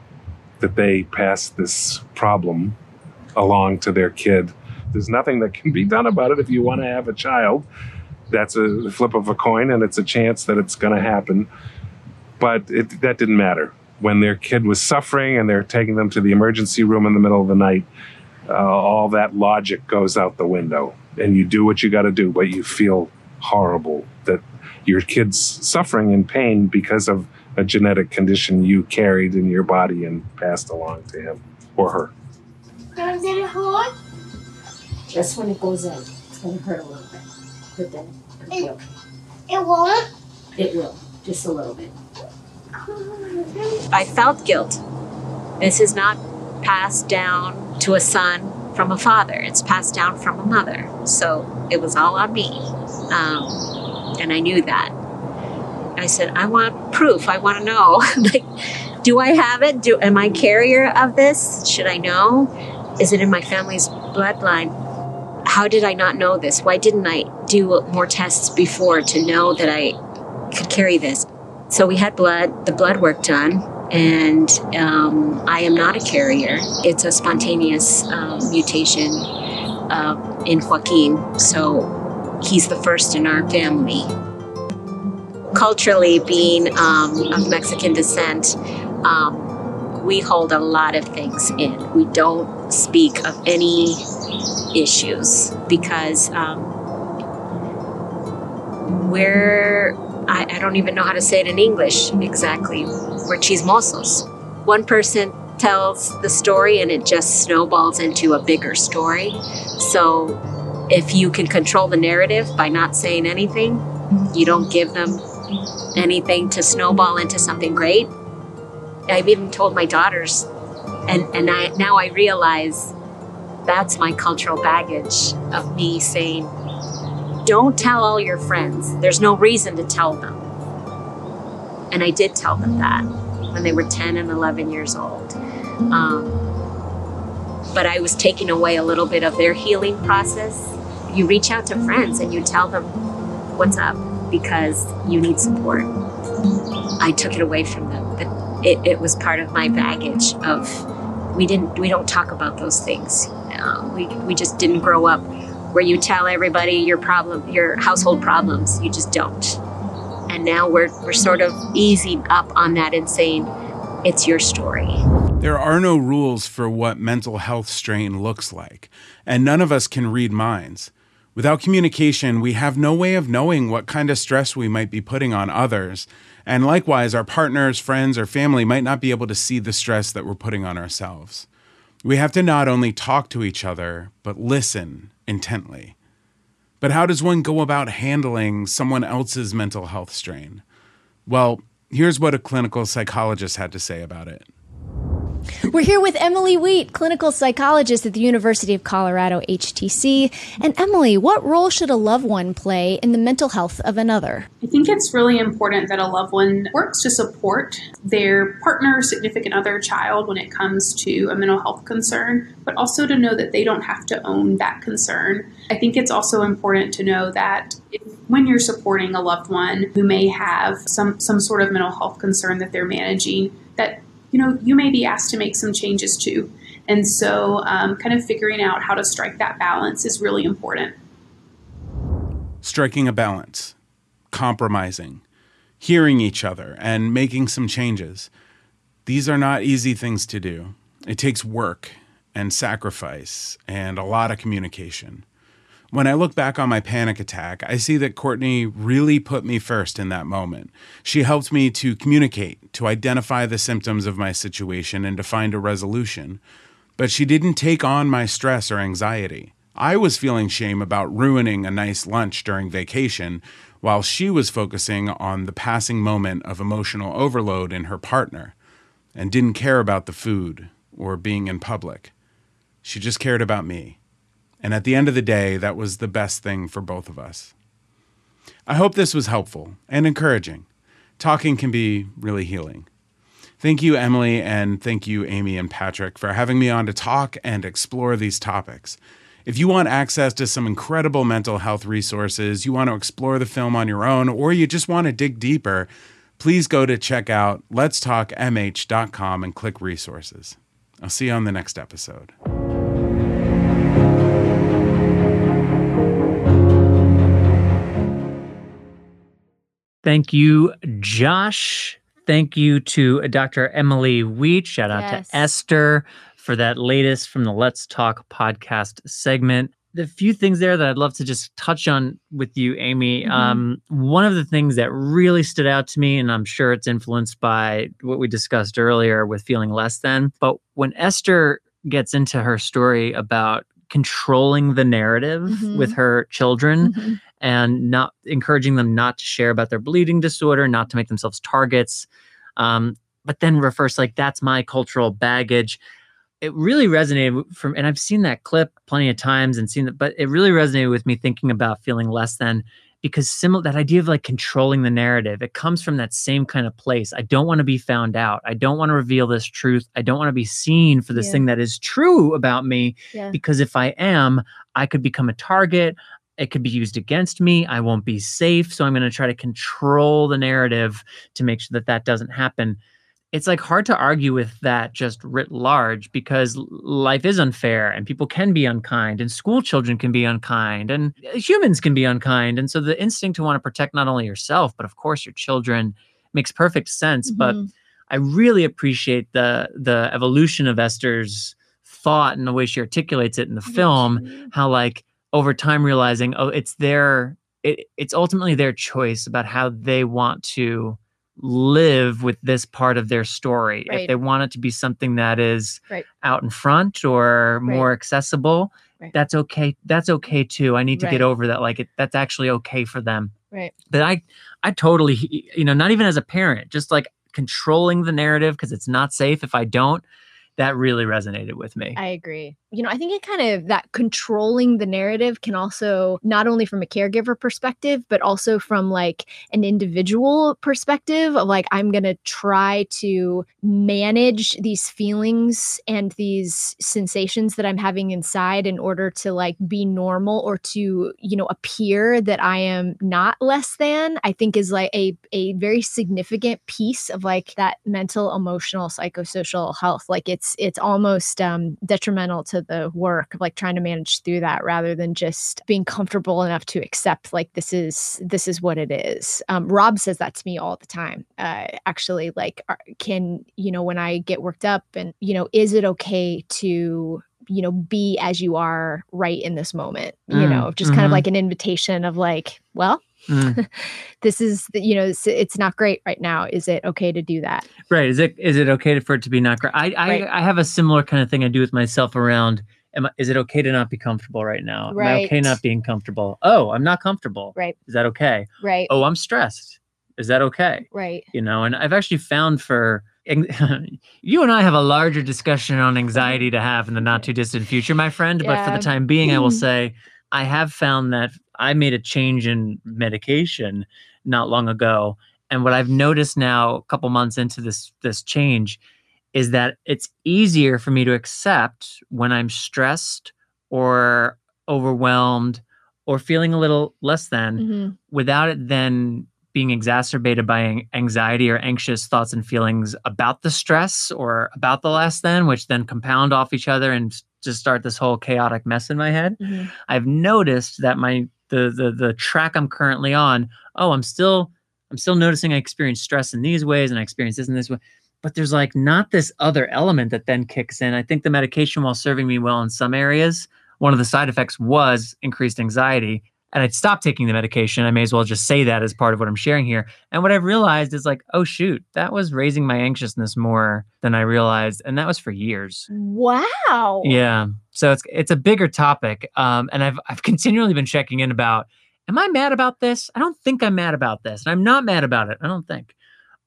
that they passed this problem along to their kid. There's nothing that can be done about it if you want to have a child. That's a flip of a coin, and it's a chance that it's going to happen. But it, that didn't matter. When their kid was suffering and they're taking them to the emergency room in the middle of the night, uh, all that logic goes out the window. And you do what you got to do, but you feel horrible that your kid's suffering in pain because of a genetic condition you carried in your body and passed along to him or her. Did it hurt? Just when it goes in, it's going to hurt a little bit. But then it'll be okay. It won't? It will, just a little bit. I felt guilt. This is not passed down to a son from a father, it's passed down from a mother. So it was all on me. Um, and I knew that. I said, I want proof. I want to know. [laughs] like, do I have it? Do am I carrier of this? Should I know? Is it in my family's bloodline? How did I not know this? Why didn't I do more tests before to know that I could carry this? So we had blood, the blood work done, and um, I am not a carrier. It's a spontaneous um, mutation uh, in Joaquin, so he's the first in our family. Culturally, being um, of Mexican descent, um, we hold a lot of things in. We don't speak of any issues because um, we're I, I, don't even know how to say it in English exactly. We're chismosos. One person tells the story and it just snowballs into a bigger story. So if you can control the narrative by not saying anything, you don't give them anything to snowball into something great. I've even told my daughters, and, and I, now I realize that's my cultural baggage of me saying, don't tell all your friends. There's no reason to tell them. And I did tell them that when they were 10 and 11 years old. Um, but I was taking away a little bit of their healing process. You reach out to friends and you tell them what's up because you need support. I took it away from them. But it, it was part of my baggage of we didn't we don't talk about those things. Uh, we, we just didn't grow up where you tell everybody your problem, your household problems. You just don't. And now we're, we're sort of easing up on that and saying, it's your story. There are no rules for what mental health strain looks like, and none of us can read minds. Without communication, we have no way of knowing what kind of stress we might be putting on others. And likewise, our partners, friends, or family might not be able to see the stress that we're putting on ourselves. We have to not only talk to each other, but listen intently. But how does one go about handling someone else's mental health strain? Well, here's what a clinical psychologist had to say about it. We're here with Emily Wheat, clinical psychologist at the University of Colorado HTC. And Emily, what role should a loved one play in the mental health of another? I think it's really important that a loved one works to support their partner, significant other, child when it comes to a mental health concern, but also to know that they don't have to own that concern. I think it's also important to know that if, when you're supporting a loved one who may have some, some sort of mental health concern that they're managing, that you know, you may be asked to make some changes too. And so, um, kind of figuring out how to strike that balance is really important. Striking a balance, compromising, hearing each other, and making some changes. These are not easy things to do. It takes work and sacrifice and a lot of communication. When I look back on my panic attack, I see that Courtney really put me first in that moment. She helped me to communicate, to identify the symptoms of my situation, and to find a resolution. But she didn't take on my stress or anxiety. I was feeling shame about ruining a nice lunch during vacation, while she was focusing on the passing moment of emotional overload in her partner and didn't care about the food or being in public. She just cared about me. And at the end of the day, that was the best thing for both of us. I hope this was helpful and encouraging. Talking can be really healing. Thank you, Emily, and thank you, Amy and Patrick, for having me on to talk and explore these topics. If you want access to some incredible mental health resources, you want to explore the film on your own, or you just want to dig deeper, please go to check out letstalkmh.com and click resources. I'll see you on the next episode. Thank you, Josh. Thank you to Dr. Emily Wheat. Shout out yes. to Esther for that latest from the Let's Talk podcast segment. The few things there that I'd love to just touch on with you, Amy. Mm-hmm. Um, one of the things that really stood out to me, and I'm sure it's influenced by what we discussed earlier with feeling less than, but when Esther gets into her story about controlling the narrative mm-hmm. with her children mm-hmm and not encouraging them not to share about their bleeding disorder, not to make themselves targets. Um, but then refers like that's my cultural baggage. It really resonated from, and I've seen that clip plenty of times and seen that, but it really resonated with me thinking about feeling less than because similar that idea of like controlling the narrative it comes from that same kind of place. I don't want to be found out. I don't want to reveal this truth. I don't want to be seen for this Yeah. thing that is true about me Yeah. because if i am i could become a target. It could be used against me. I won't be safe. So i'm going to try to control the narrative to make sure that that doesn't happen it's like hard to argue with that just writ large because life is unfair and people can be unkind and school children can be unkind and uh, humans can be unkind and so the instinct to want to protect not only yourself but of course your children makes perfect sense but Mhm. I really appreciate the the evolution of Esther's thought and the way she articulates it in the film. How like over time realizing, oh, it's their it, it's ultimately their choice about how they want to live with this part of their story. If they want it to be something that is Right. out in front or Right. more accessible, Right. that's okay. That's okay too. I need to Right. get over that. Like it, that's actually okay for them Right. but i i totally you know not even as a parent just like controlling the narrative because it's not safe if i don't that really resonated with me I agree. You know, I think it kind of that controlling the narrative can also not only from a caregiver perspective, but also from like an individual perspective of like, I'm going to try to manage these feelings and these sensations that I'm having inside in order to like be normal or to, you know, appear that I am not less than, I think is like a, a very significant piece of like that mental, emotional, psychosocial health. Like it's, it's it's almost um, detrimental to the work of like trying to manage through that rather than just being comfortable enough to accept like this is this is what it is um, rob says that to me all the time uh, actually like can you know when i get worked up and you know is it okay to you know be as you are right in this moment you Mm, know just kind of mhm. like an invitation of like well Mm. [laughs] this is you know it's, it's not great right now. Is it okay to do that? Right. Is it is it okay for it to be not great i I, Right. I have a similar kind of thing i do with myself around am I, is it okay to not be comfortable right now? Am i okay not being comfortable? Oh i'm not comfortable. Right. Is that okay? Right. Oh i'm stressed. Is that okay? Right. You know and i've actually found for [laughs] you and i have a larger discussion on anxiety to have in the not too distant future my friend but for the time being i will [laughs] say i have found that i made a change in medication not long ago and what i've noticed now a couple months into this this change is that it's easier for me to accept when i'm stressed or overwhelmed or feeling a little less than Mhm. without it then being exacerbated by anxiety or anxious thoughts and feelings about the stress or about the less than, which then compound off each other and just start this whole chaotic mess in my head. Mhm. I've noticed that my the the the track I'm currently on, oh, I'm still I'm still noticing I experience stress in these ways and I experience this in this way. But there's like not this other element that then kicks in. I think the medication, while serving me well in some areas, one of the side effects was increased anxiety. And I'd stopped taking the medication. I may as well just say that as part of what I'm sharing here. And what I've realized is like, oh shoot, that was raising my anxiousness more than I realized. And that was for years. wow Yeah. So it's it's a bigger topic. Um, and I've I've [laughs] continually been checking in about, am I mad about this? I don't think I'm mad about this. And I'm not mad about it. I don't think.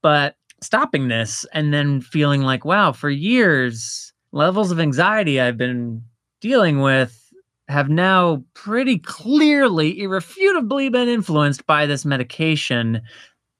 But stopping this and then feeling like, wow, for years, levels of anxiety I've been dealing with have now pretty clearly, irrefutably been influenced by this medication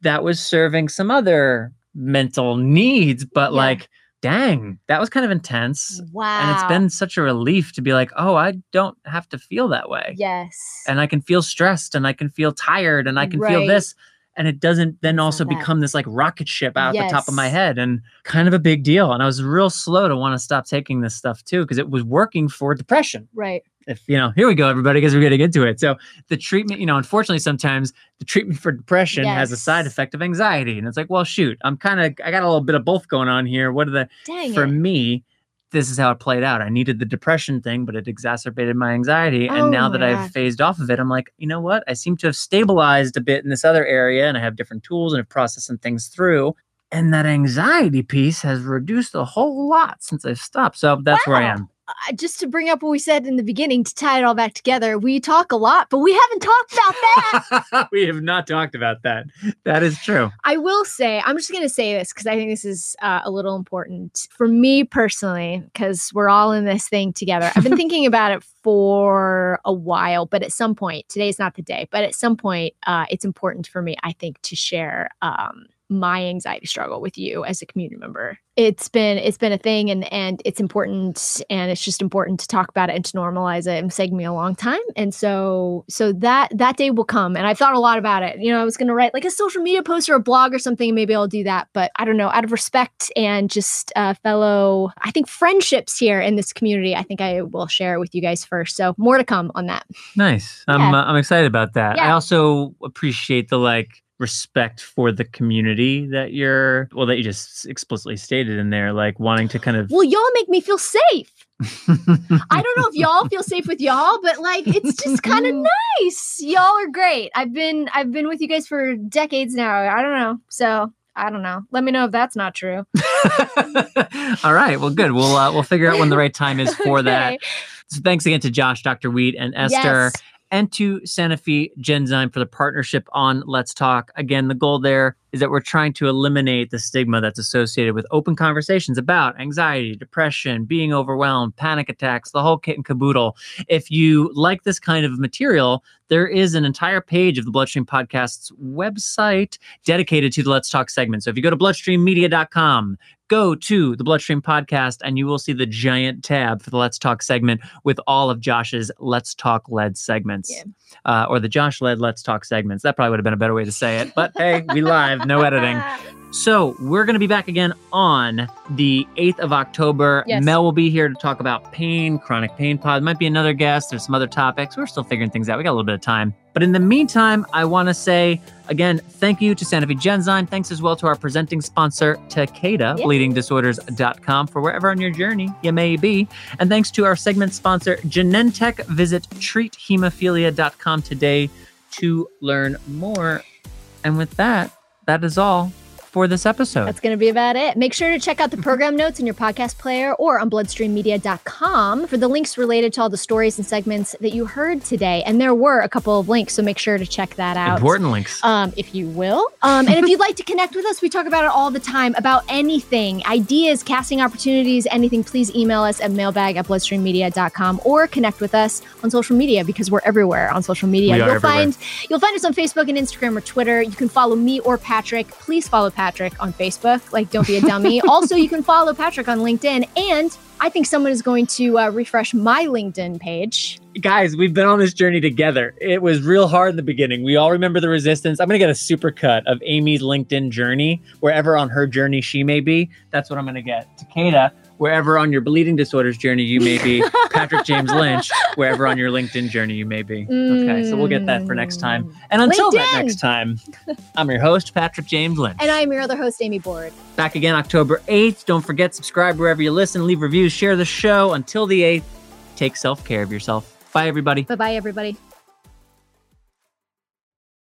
that was serving some other mental needs, but Yeah. like, dang, that was kind of intense. wow And it's been such a relief to be like, oh, I don't have to feel that way. yes And I can feel stressed and I can feel tired and I can feel this. And it doesn't then also become this like rocket ship out the top of my head and kind of a big deal. And I was real slow to want to stop taking this stuff too, because it was working for depression right if you know here we go everybody because we're getting into it. So the treatment you know unfortunately sometimes the treatment for depression has a side effect of anxiety and it's like well shoot i'm kind of i got a little bit of both going on here. What are the dang for it. me this is how it played out. I needed the depression thing but it exacerbated my anxiety Oh and now that my i've phased off of it i'm like you know what? I seem to have stabilized a bit in this other area and i have different tools and have processed some things through and that anxiety piece has reduced a whole lot since i've stopped. So that's where i am uh, just to bring up what we said in the beginning to tie it all back together, we talk a lot, but we haven't talked about that. [laughs] we have not talked about that. That is true. I will say, I'm just going to say this because I think this is uh, a little important for me personally, because we're all in this thing together. I've been [laughs] thinking about it for a while, but at some point, today's not the day, but at some point, uh, it's important for me, I think, to share um, my anxiety struggle with you as a community member. It's been it's been a thing and and it's important and it's just important to talk about it and to normalize it. It's taken me a long time. And so so that that day will come. And I've thought a lot about it. You know, I was gonna write like a social media post or a blog or something, and maybe I'll do that. But I don't know, out of respect and just uh, fellow, I think friendships here in this community, I think I will share it with you guys first. So more to come on that. Nice. I'm uh, I'm excited about that. I also appreciate the like respect for the community that you're well that you just explicitly stated in there like wanting to kind of Well, y'all make me feel safe. I don't know if y'all [laughs] feel safe with y'all, but like it's just kind of [laughs] nice. Y'all are great. I've been I've been with you guys for decades now. I don't know. So I don't know. Let me know if that's not true. [laughs] All right. Well, good. We'll uh, we'll figure out when the right time is for that. So thanks again to Josh, Dr. Wheat, and Esther, Yes. And to Sanofi Genzyme for the partnership on Let's Talk. Again, the goal there is that we're trying to eliminate the stigma that's associated with open conversations about anxiety, depression, being overwhelmed, panic attacks, the whole kit and caboodle. If you like this kind of material, there is an entire page of the Bloodstream Podcast's website dedicated to the Let's Talk segment. So if you go to bloodstreammedia.com, go to the Bloodstream Podcast, and you will see the giant tab for the Let's Talk segment with all of Josh's Let's Talk led segments. Yeah. Uh, or the Josh led Let's Talk segments. That probably would have been a better way to say it. But hey, we live, no editing. [laughs] So we're going to be back again on the 8th of October. Yes. Mel will be here to talk about pain, chronic pain pod. Might be another guest. There's some other topics. We're still figuring things out. We got a little bit of time. But in the meantime, I want to say again, thank you to Sanofi Genzyme. Thanks as well to our presenting sponsor, Takeda, Yeah. bleedingdisorders.com for wherever on your journey you may be. And thanks to our segment sponsor, Genentech. Visit treathemophilia.com today to learn more. And with that, that is all for this episode. That's going to be about it. Make sure to check out the program notes in your podcast player or on bloodstreammedia.com for the links related to all the stories and segments that you heard today. And there were a couple of links, so make sure to check that out. Important links. um, if you will. Um, and if you'd like to connect with us, we talk about it all the time about anything, ideas, casting opportunities, anything. Please email us at mailbag at bloodstreammedia.com or connect with us on social media because we're everywhere on social media. You'll everywhere. find you'll find us on Facebook and Instagram or Twitter. You can follow me or Patrick. Please follow Patrick on Facebook. Like, don't be a [laughs] dummy. also, you can follow Patrick on LinkedIn. And I think someone is going to uh, refresh my LinkedIn page. Guys, we've been on this journey together. It was real hard in the beginning. We all remember the resistance. I'm going to get a super cut of Amy's LinkedIn journey, wherever on her journey she may be. That's what I'm going to get. Takeda, wherever on your bleeding disorders journey you may be. [laughs] Patrick James Lynch, wherever on your LinkedIn journey you may be. Okay, so we'll get that for next time. And until that next time, I'm your host, Patrick James Lynch. And I am your other host, Amy Board. Back again October 8th. Don't forget, subscribe wherever you listen, leave reviews, share the show. Until the 8th, take self care of yourself. Bye, everybody. Bye bye, everybody.